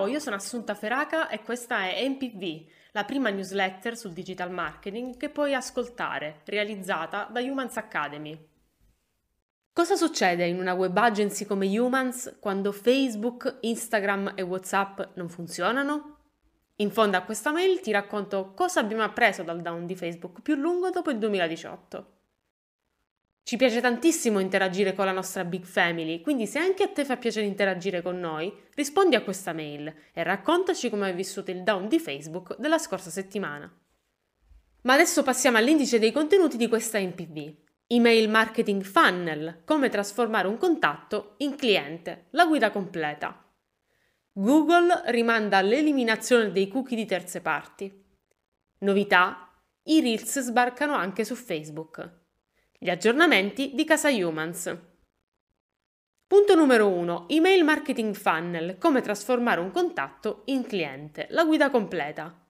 Ciao, io sono Assunta Feraca e questa è MPV, la prima newsletter sul digital marketing che puoi ascoltare, realizzata da Humans Academy. Cosa succede in una web agency come Humans quando Facebook, Instagram e WhatsApp non funzionano? In fondo a questa mail ti racconto cosa abbiamo appreso dal down di Facebook più lungo dopo il 2018. Ci piace tantissimo interagire con la nostra big family, quindi se anche a te fa piacere interagire con noi, rispondi a questa mail e raccontaci come hai vissuto il down di Facebook della scorsa settimana. Ma adesso passiamo all'indice dei contenuti di questa MPV. Email Marketing Funnel, come trasformare un contatto in cliente, la guida completa. Google rimanda all'eliminazione dei cookie di terze parti. Novità, i Reels sbarcano anche su Facebook. Gli aggiornamenti di Casa Humans. Punto numero 1. Email Marketing Funnel. Come trasformare un contatto in cliente. La guida completa.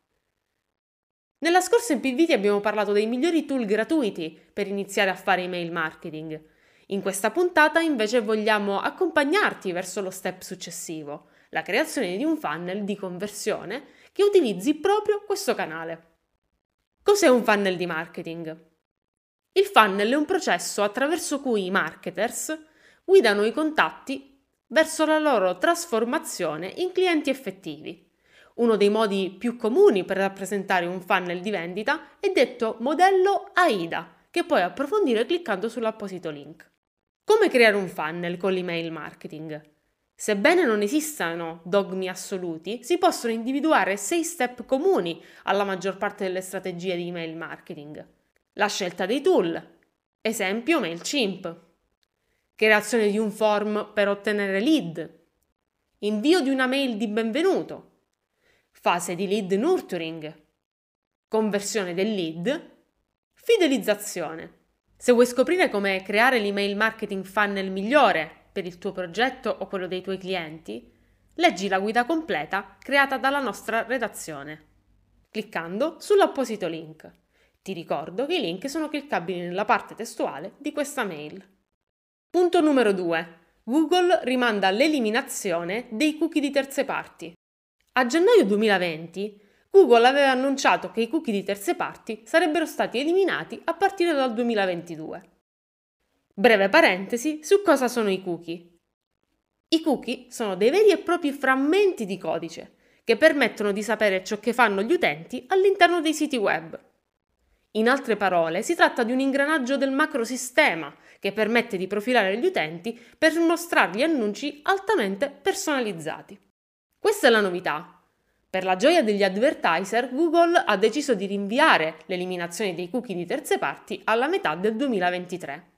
Nella scorsa MPV ti abbiamo parlato dei migliori tool gratuiti per iniziare a fare email marketing. In questa puntata invece vogliamo accompagnarti verso lo step successivo, la creazione di un funnel di conversione che utilizzi proprio questo canale. Cos'è un funnel di marketing? Il funnel è un processo attraverso cui i marketers guidano i contatti verso la loro trasformazione in clienti effettivi. Uno dei modi più comuni per rappresentare un funnel di vendita è detto modello AIDA, che puoi approfondire cliccando sull'apposito link. Come creare un funnel con l'email marketing? Sebbene non esistano dogmi assoluti, si possono individuare sei step comuni alla maggior parte delle strategie di email marketing. La scelta dei tool. Esempio MailChimp. Creazione di un form per ottenere lead. Invio di una mail di benvenuto. Fase di lead nurturing. Conversione del lead. Fidelizzazione. Se vuoi scoprire come creare l'email marketing funnel migliore per il tuo progetto o quello dei tuoi clienti, leggi la guida completa creata dalla nostra redazione, cliccando sull'apposito link. Ti ricordo che i link sono cliccabili nella parte testuale di questa mail. Punto numero 2. Google rimanda all'eliminazione dei cookie di terze parti. A gennaio 2020 Google aveva annunciato che i cookie di terze parti sarebbero stati eliminati a partire dal 2022. Breve parentesi su cosa sono i cookie. I cookie sono dei veri e propri frammenti di codice che permettono di sapere ciò che fanno gli utenti all'interno dei siti web. In altre parole, si tratta di un ingranaggio del macrosistema che permette di profilare gli utenti per mostrargli annunci altamente personalizzati. Questa è la novità. Per la gioia degli advertiser, Google ha deciso di rinviare l'eliminazione dei cookie di terze parti alla metà del 2023.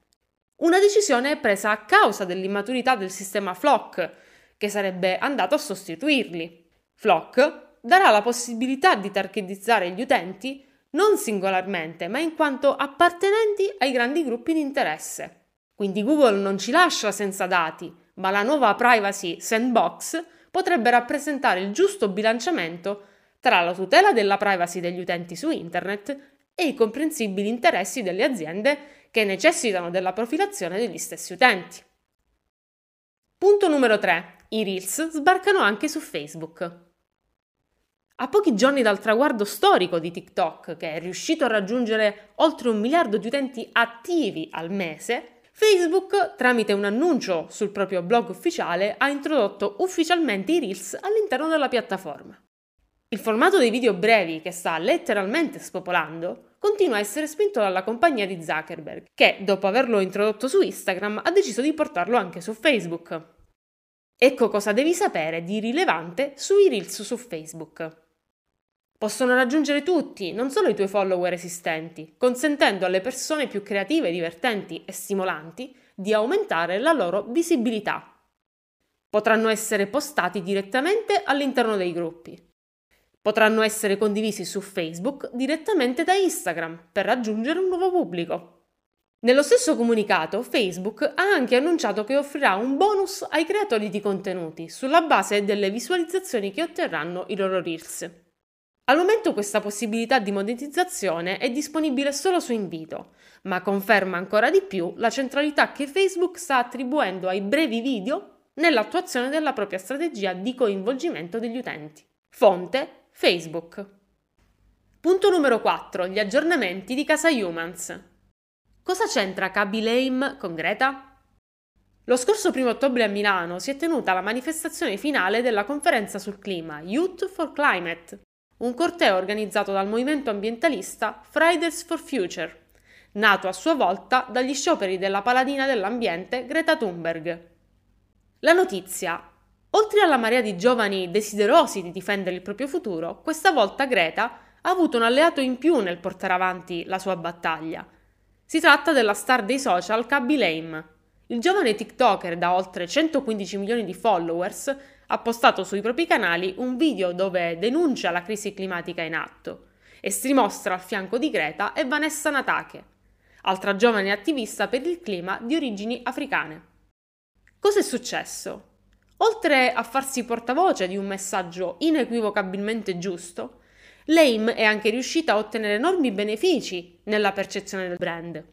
Una decisione presa a causa dell'immaturità del sistema Flock, che sarebbe andato a sostituirli. Flock darà la possibilità di targetizzare gli utenti non singolarmente, ma in quanto appartenenti ai grandi gruppi di interesse. Quindi Google non ci lascia senza dati, ma la nuova privacy sandbox potrebbe rappresentare il giusto bilanciamento tra la tutela della privacy degli utenti su Internet e i comprensibili interessi delle aziende che necessitano della profilazione degli stessi utenti. Punto numero 3. I Reels sbarcano anche su Facebook. A pochi giorni dal traguardo storico di TikTok, che è riuscito a raggiungere oltre un miliardo di utenti attivi al mese, Facebook, tramite un annuncio sul proprio blog ufficiale, ha introdotto ufficialmente i Reels all'interno della piattaforma. Il formato dei video brevi, che sta letteralmente spopolando, continua a essere spinto dalla compagnia di Zuckerberg, che, dopo averlo introdotto su Instagram, ha deciso di portarlo anche su Facebook. Ecco cosa devi sapere di rilevante sui Reels su Facebook possono raggiungere tutti, non solo i tuoi follower esistenti, consentendo alle persone più creative, divertenti e stimolanti di aumentare la loro visibilità. Potranno essere postati direttamente all'interno dei gruppi. Potranno essere condivisi su Facebook direttamente da Instagram per raggiungere un nuovo pubblico. Nello stesso comunicato, Facebook ha anche annunciato che offrirà un bonus ai creatori di contenuti sulla base delle visualizzazioni che otterranno i loro Reels. Al momento questa possibilità di monetizzazione è disponibile solo su invito, ma conferma ancora di più la centralità che Facebook sta attribuendo ai brevi video nell'attuazione della propria strategia di coinvolgimento degli utenti. Fonte Facebook. Punto numero 4. Gli aggiornamenti di Casa Humans. Cosa c'entra Kaby Lame con Greta? Lo scorso 1 ottobre a Milano si è tenuta la manifestazione finale della conferenza sul clima Youth for Climate, un corteo organizzato dal movimento ambientalista Fridays for Future, nato a sua volta dagli scioperi della paladina dell'ambiente Greta Thunberg. La notizia. Oltre alla marea di giovani desiderosi di difendere il proprio futuro, questa volta Greta ha avuto un alleato in più nel portare avanti la sua battaglia. Si tratta della star dei social Kaby Lame, il giovane TikToker da oltre 115 milioni di followers ha postato sui propri canali un video dove denuncia la crisi climatica in atto e si mostra al fianco di Greta e Vanessa Natake, altra giovane attivista per il clima di origini africane. Cosa è successo? Oltre a farsi portavoce di un messaggio inequivocabilmente giusto, Lame è anche riuscita a ottenere enormi benefici nella percezione del brand.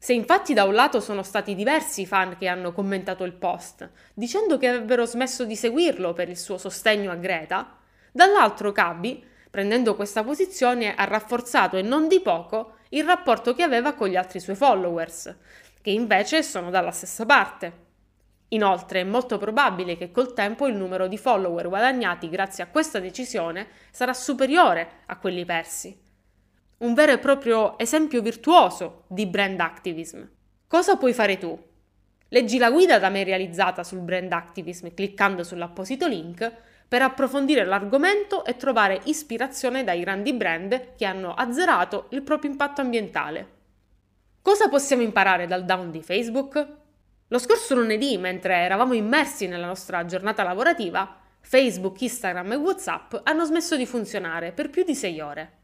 Se infatti da un lato sono stati diversi i fan che hanno commentato il post, dicendo che avrebbero smesso di seguirlo per il suo sostegno a Greta, dall'altro Kabi, prendendo questa posizione, ha rafforzato e non di poco il rapporto che aveva con gli altri suoi followers, che invece sono dalla stessa parte. Inoltre è molto probabile che col tempo il numero di follower guadagnati grazie a questa decisione sarà superiore a quelli persi un vero e proprio esempio virtuoso di brand activism. Cosa puoi fare tu? Leggi la guida da me realizzata sul brand activism cliccando sull'apposito link per approfondire l'argomento e trovare ispirazione dai grandi brand che hanno azzerato il proprio impatto ambientale. Cosa possiamo imparare dal down di Facebook? Lo scorso lunedì, mentre eravamo immersi nella nostra giornata lavorativa, Facebook, Instagram e WhatsApp hanno smesso di funzionare per più di 6 ore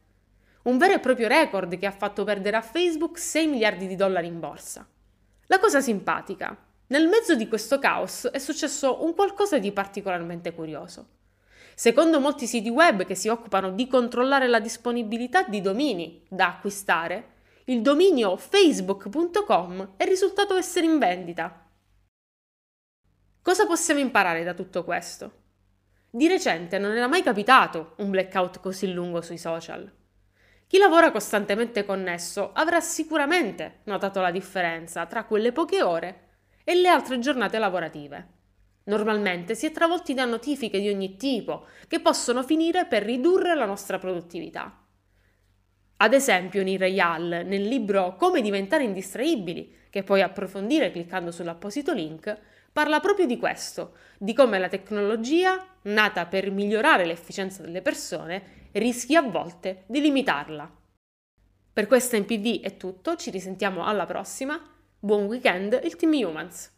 un vero e proprio record che ha fatto perdere a Facebook 6 miliardi di dollari in borsa. La cosa simpatica, nel mezzo di questo caos è successo un qualcosa di particolarmente curioso. Secondo molti siti web che si occupano di controllare la disponibilità di domini da acquistare, il dominio facebook.com è risultato essere in vendita. Cosa possiamo imparare da tutto questo? Di recente non era mai capitato un blackout così lungo sui social. Chi lavora costantemente connesso avrà sicuramente notato la differenza tra quelle poche ore e le altre giornate lavorative. Normalmente si è travolti da notifiche di ogni tipo che possono finire per ridurre la nostra produttività. Ad esempio, Nirayal, nel libro Come diventare indistraibili, che puoi approfondire cliccando sull'apposito link, parla proprio di questo, di come la tecnologia, nata per migliorare l'efficienza delle persone, rischi a volte di limitarla. Per questa MPV è tutto, ci risentiamo alla prossima. Buon weekend il Team Humans!